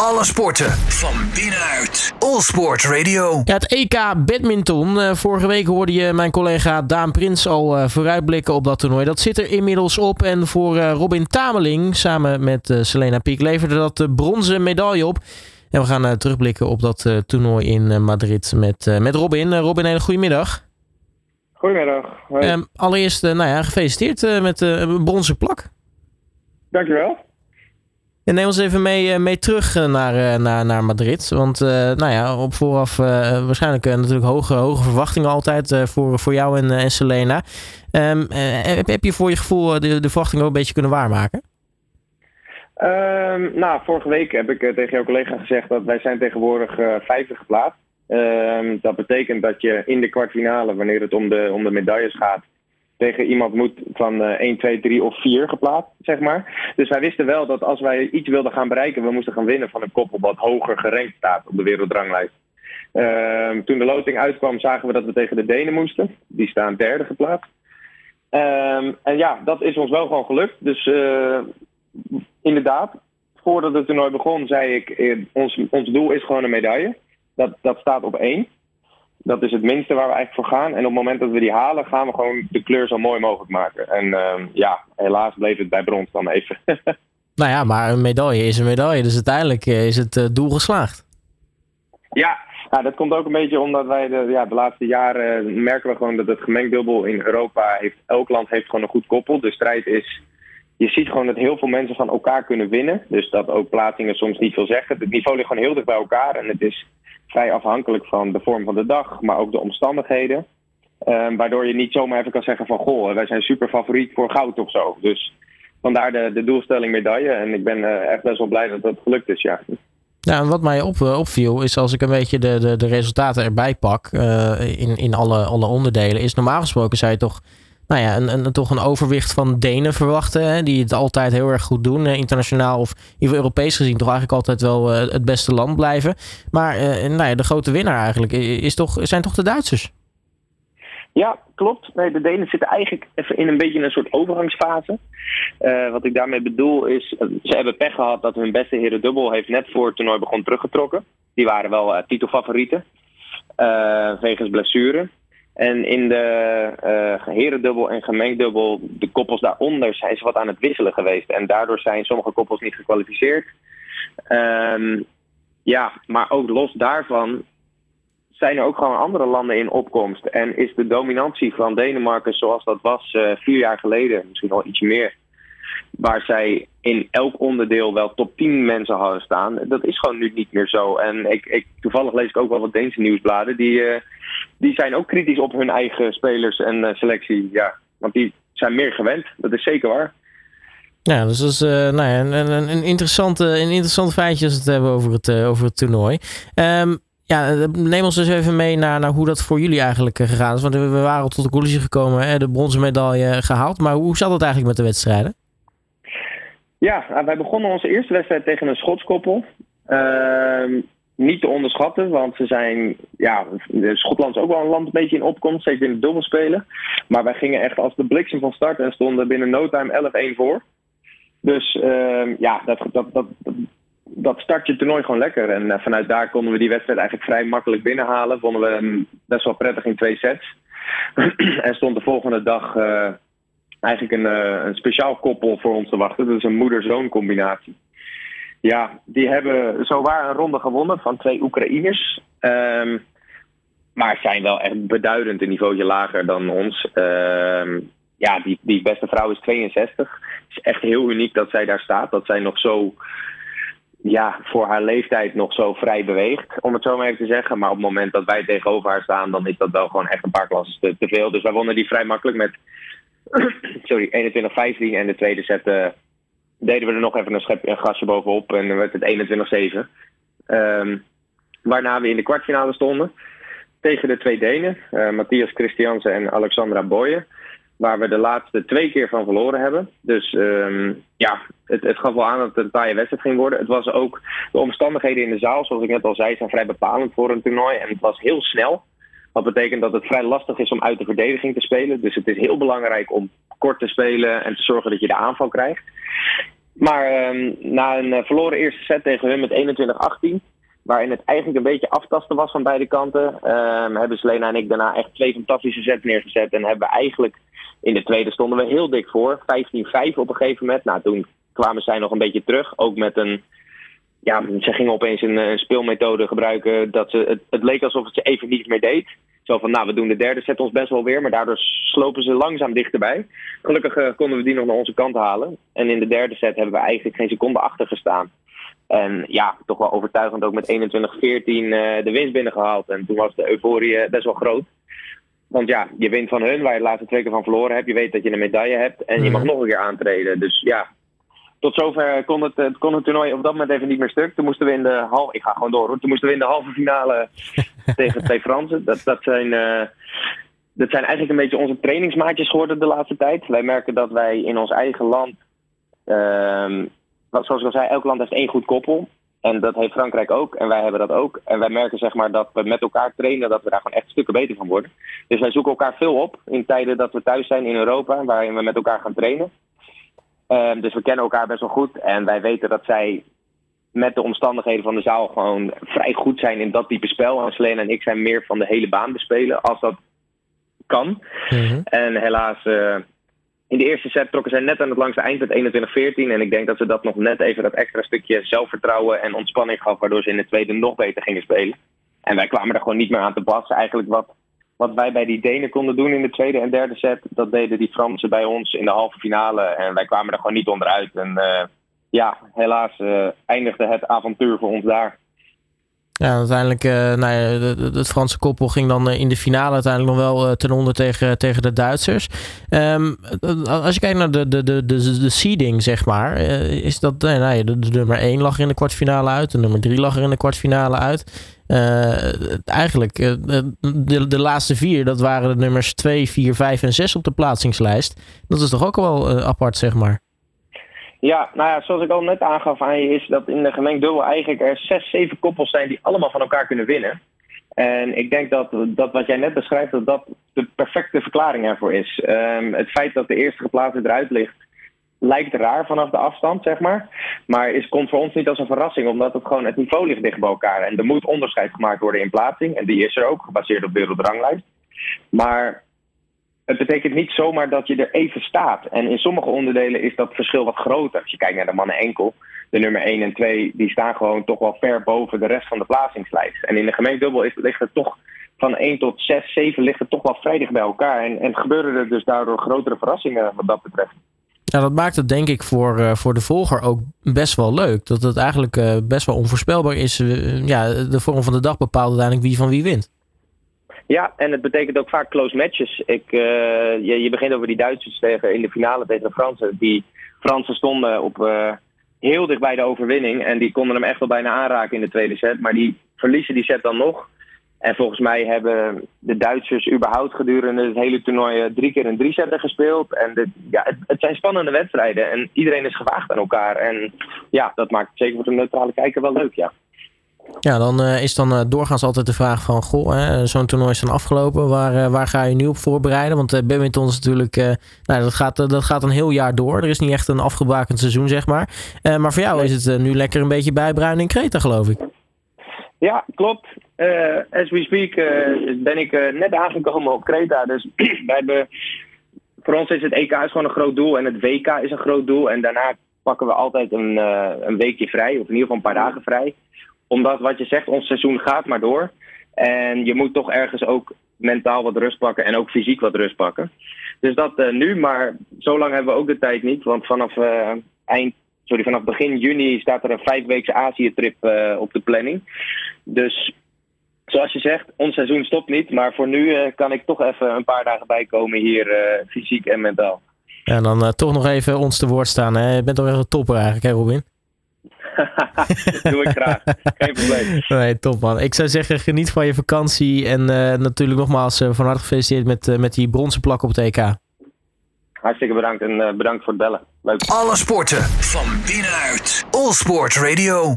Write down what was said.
Alle sporten van binnenuit. All Sport Radio. Ja, het EK Badminton. Eh, vorige week hoorde je mijn collega Daan Prins al uh, vooruitblikken op dat toernooi. Dat zit er inmiddels op. En voor uh, Robin Tameling samen met Selena Piek leverde dat de bronzen medaille op. En we gaan terugblikken op dat toernooi in Madrid met, met Robin. Robin, een hele goede middag. Goedemiddag. Ehm, allereerst, nou ja, gefeliciteerd met de bronzen plak. Dankjewel. Neem ons even mee, eh, mee terug eh, naar, eh, naar, naar Madrid. Want nou ja, op vooraf waarschijnlijk natuurlijk hoge, hoge verwachtingen altijd voor, voor jou en, en Selena. Um, heb, je voor je gevoel de, de verwachtingen ook een beetje kunnen waarmaken? Um, nou, vorige week heb ik tegen jouw collega gezegd dat wij zijn tegenwoordig uh, vijfde geplaatst. Um, dat betekent dat je in de kwartfinale, wanneer het om de, om de medailles gaat, tegen iemand moet van uh, 1, 2, 3 of 4 geplaatst, zeg maar. Dus wij wisten wel dat als wij iets wilden gaan bereiken, we moesten gaan winnen van een koppel wat hoger gerankt staat op de wereldranglijst. Uh, toen de loting uitkwam, zagen we dat we tegen de Denen moesten. Die staan derde geplaatst. Uh, en ja, dat is ons wel gewoon gelukt. Dus uh, inderdaad, voordat het toernooi begon, zei ik: eh, ons, ons doel is gewoon een medaille. Dat, dat staat op één. Dat is het minste waar we eigenlijk voor gaan. En op het moment dat we die halen, gaan we gewoon de kleur zo mooi mogelijk maken. En uh, ja, helaas bleef het bij brons dan even. nou ja, maar een medaille is een medaille. Dus uiteindelijk eh, is het uh, doel geslaagd. Ja, ja, dat komt ook een beetje omdat wij de, ja, de laatste jaren merken we gewoon dat het gemengd dubbel in Europa heeft. Elk land heeft gewoon een goed koppel. De strijd is. Je ziet gewoon dat heel veel mensen van elkaar kunnen winnen. Dus dat ook plaatsingen soms niet veel zeggen. Het niveau ligt gewoon heel dicht bij elkaar. En het is vrij afhankelijk van de vorm van de dag, maar ook de omstandigheden. Um, waardoor je niet zomaar even kan zeggen van goh, wij zijn super favoriet voor goud of zo. Dus vandaar de, de doelstelling medaille. En ik ben uh, echt best wel blij dat dat gelukt is, ja. Ja, en wat mij op, eh, opviel is als ik een beetje de, de, de resultaten erbij pak uh, in, in alle, alle onderdelen, is normaal gesproken zou je toch nou ja, een, toch een overwicht van Denen verwachten. Hè, die het altijd heel erg goed doen. internationaal of in Europees gezien toch eigenlijk altijd wel uh, het beste land blijven. Maar uh, nou ja, de grote winnaar eigenlijk is toch, zijn toch de Duitsers? Ja, klopt. Nee, de Denen zitten eigenlijk even in een beetje een soort overgangsfase. Uh, wat ik daarmee bedoel is, ze hebben pech gehad dat hun beste heren dubbel heeft net voor het toernooi begon teruggetrokken. Die waren wel titelfavorieten. wegens blessure. En in de uh, herendubbel en gemengdubbel, de koppels daaronder, zijn ze wat aan het wisselen geweest. En daardoor zijn sommige koppels niet gekwalificeerd. Um, ja, maar ook los daarvan zijn er ook gewoon andere landen in opkomst. En is de dominantie van Denemarken zoals dat was uh, vier jaar geleden, misschien al iets meer, waar zij in elk onderdeel wel top 10 mensen hadden staan. Dat is gewoon nu niet meer zo. En ik, ik, toevallig lees ik ook wel wat Deense nieuwsbladen. Die, uh, die zijn ook kritisch op hun eigen spelers en uh, selectie. Ja, want die zijn meer gewend. Dat is zeker waar. Ja, dus dat is uh, nou ja, een, een, een, interessante, een interessant feitje als we het hebben over het, over het toernooi. Um, ja, neem ons dus even mee naar, naar hoe dat voor jullie eigenlijk gegaan is. Want we waren tot de conclusie gekomen, hè, de bronzen medaille gehaald. Maar hoe zat het eigenlijk met de wedstrijden? Ja, nou, wij begonnen onze eerste wedstrijd tegen een Schotskoppel. Niet te onderschatten, want ze zijn, ja, Schotland is ook wel een land een beetje in opkomst, zeker in het dubbelspelen. Maar wij gingen echt als de bliksem van start en stonden binnen no time 11-1 voor. Dus uh, ja, dat, dat, dat, dat start je toernooi gewoon lekker. En uh, vanuit daar konden we die wedstrijd eigenlijk vrij makkelijk binnenhalen. Vonden we hem best wel prettig in twee sets. en stond de volgende dag uh, eigenlijk een, uh, een speciaal koppel voor ons te wachten. Dat is een moeder-zoon combinatie. Ja, die hebben zowaar een ronde gewonnen van twee Oekraïners. Um, maar zijn wel echt beduidend een niveautje lager dan ons. Um, ja, die, die beste vrouw is 62. Het is echt heel uniek dat zij daar staat. Dat zij nog zo, ja, voor haar leeftijd nog zo vrij beweegt. Om het zo maar even te zeggen. Maar op het moment dat wij tegenover haar staan, dan is dat wel gewoon echt een paar klassen te, veel. Dus wij wonnen die vrij makkelijk met sorry, 21-15 en de tweede set uh, deden we er nog even een, schep, een gasje bovenop en dan werd het 21-7. Um, waarna we in de kwartfinale stonden tegen de twee Denen, uh, Matthias Christiansen en Alexandra Boyen. Waar we de laatste twee keer van verloren hebben. Dus um, ja, het, het gaf wel aan dat het een taaie wedstrijd ging worden. Het was ook de omstandigheden in de zaal, zoals ik net al zei, zijn vrij bepalend voor een toernooi. En het was heel snel. Wat betekent dat het vrij lastig is om uit de verdediging te spelen. Dus het is heel belangrijk om kort te spelen en te zorgen dat je de aanval krijgt. Maar ehm, na een verloren eerste set tegen hun met 21-18, waarin het eigenlijk een beetje aftasten was van beide kanten, ehm, hebben Selena en ik daarna echt twee fantastische sets neergezet. En hebben we eigenlijk in de tweede stonden we heel dik voor. 15-5 op een gegeven moment. Nou, toen kwamen zij nog een beetje terug. Ook met een. Ja, ze gingen opeens een, een speelmethode gebruiken. Dat ze, het, het, leek alsof het ze even niet meer deed. Zo van, nou, we doen de derde set ons best wel weer. Maar daardoor slopen ze langzaam dichterbij. Gelukkig uh, konden we die nog naar onze kant halen. En in de derde set hebben we eigenlijk geen seconde achter gestaan. En ja, toch wel overtuigend ook met 21-14 uh, de winst binnengehaald. En toen was de euforie best wel groot. Want ja, je wint van hun, waar je de laatste twee keer van verloren hebt. Je weet dat je een medaille hebt en je mag nog een keer aantreden. Dus ja, tot zover kon het, kon het toernooi op dat moment even niet meer stuk. Toen moesten we in de halve, ik ga gewoon door hoor. Toen moesten we in de halve finale tegen twee Fransen. Dat, dat, zijn, uh, dat zijn eigenlijk een beetje onze trainingsmaatjes geworden de laatste tijd. Wij merken dat wij in ons eigen land, uh, zoals ik al zei, elk land heeft één goed koppel. En dat heeft Frankrijk ook. En wij hebben dat ook. En wij merken zeg maar dat we met elkaar trainen, dat we daar gewoon echt stukken beter van worden. Dus wij zoeken elkaar veel op in tijden dat we thuis zijn in Europa, waarin we met elkaar gaan trainen. Um, dus we kennen elkaar best wel goed. En wij weten dat zij met de omstandigheden van de zaal gewoon vrij goed zijn in dat type spel. En Selena en ik zijn meer van de hele baan bespelen, als dat kan. Mm -hmm. En helaas. Uh, in de eerste set trokken zij net aan het langste eind met 21-14. En ik denk dat ze dat nog net even dat extra stukje zelfvertrouwen en ontspanning gaf. Waardoor ze in de tweede nog beter gingen spelen. En wij kwamen er gewoon niet meer aan te passen. Eigenlijk wat, wat wij bij die Denen konden doen in de tweede en derde set. Dat deden die Fransen bij ons in de halve finale. En wij kwamen er gewoon niet onderuit. En uh, ja, helaas uh, eindigde het avontuur voor ons daar. Ja, uiteindelijk, uh, nou ja, het Franse koppel ging dan in de finale uiteindelijk nog wel ten onder tegen, tegen de Duitsers. Um, als je kijkt naar de, de, de, de, de seeding, zeg maar, is dat, nou ja, de, de, nummer 1 lag er in de kwartfinale uit, de nummer 3 lag er in de kwartfinale uit. Eigenlijk, de, de laatste vier, dat waren de nummers 2, 4, 5 en 6 op de plaatsingslijst. Dat is toch ook wel apart, zeg maar. Ja, nou ja, zoals ik al net aangaf aan je, is dat in de gemengd dubbel eigenlijk er zes, zeven koppels zijn die allemaal van elkaar kunnen winnen. En ik denk dat, dat wat jij net beschrijft, dat dat de perfecte verklaring ervoor is. Um, het feit dat de eerste geplaatste eruit ligt, lijkt raar vanaf de afstand, zeg maar. Maar is, komt voor ons niet als een verrassing, omdat het gewoon het niveau ligt dicht bij elkaar. En er moet onderscheid gemaakt worden in plaatsing. En die is er ook, gebaseerd op wereldranglijst. Maar het betekent niet zomaar dat je er even staat. En in sommige onderdelen is dat verschil wat groter. Als je kijkt naar de mannen enkel, de nummer 1 en 2, die staan gewoon toch wel ver boven de rest van de plaatsingslijst. En in de gemeentedubbel ligt het toch van 1 tot 6, 7 ligt het toch wel vrij dicht bij elkaar. En, en gebeuren er dus daardoor grotere verrassingen wat dat betreft. Ja, dat maakt het denk ik voor, uh, voor de volger ook best wel leuk. Dat het eigenlijk uh, best wel onvoorspelbaar is. Uh, ja, de vorm van de dag bepaalt uiteindelijk wie van wie wint. Ja, en het betekent ook vaak close matches. Ik, je, je, begint over die Duitsers tegen, in de finale tegen de Fransen. Die Fransen stonden op heel dicht bij de overwinning. En die konden hem echt wel bijna aanraken in de tweede set. Maar die verliezen die set dan nog. En volgens mij hebben de Duitsers überhaupt gedurende het hele toernooi eh, drie keer een drie setter gespeeld. En de, ja, het, het, zijn spannende wedstrijden. En iedereen is gewaagd aan elkaar. En ja, dat maakt zeker voor de neutrale kijker wel leuk, ja. Ja, dan uh, is dan uh, doorgaans altijd de vraag van... Goh, zo'n toernooi is dan afgelopen. Waar, uh, waar ga je nu op voorbereiden? Want badminton is natuurlijk... nou, dat gaat, dat gaat een heel jaar door. Er is niet echt een afgebakend seizoen, zeg maar. maar voor jou is het nu lekker een beetje bijbruinen in Kreta, geloof ik. Ja, klopt. as we speak ben ik net aangekomen op Kreta. Dus wij hebben... Voor ons is het EK is gewoon een groot doel. En het WK is een groot doel. En daarna pakken we altijd een, een weekje vrij. Of in ieder geval een paar dagen vrij omdat wat je zegt, ons seizoen gaat maar door. En je moet toch ergens ook mentaal wat rust pakken en ook fysiek wat rust pakken. Dus dat nu, maar zo lang hebben we ook de tijd niet. Want vanaf eind, sorry, vanaf begin juni staat er een vijfweekse Azië-trip uh, op de planning. Dus zoals je zegt, ons seizoen stopt niet. Maar voor nu kan ik toch even een paar dagen bijkomen hier, fysiek en mentaal. Ja, dan toch nog even ons te woord staan. Hè? Je bent toch echt een topper eigenlijk, hè Robin? Doe ik graag. Geen probleem. Nee, top man. Ik zou zeggen, geniet van je vakantie. En natuurlijk nogmaals van harte gefeliciteerd met, met die bronzen plak op het EK. Hartstikke bedankt en bedankt voor het bellen. Leuk. Alle sporten van binnenuit. All Sport Radio.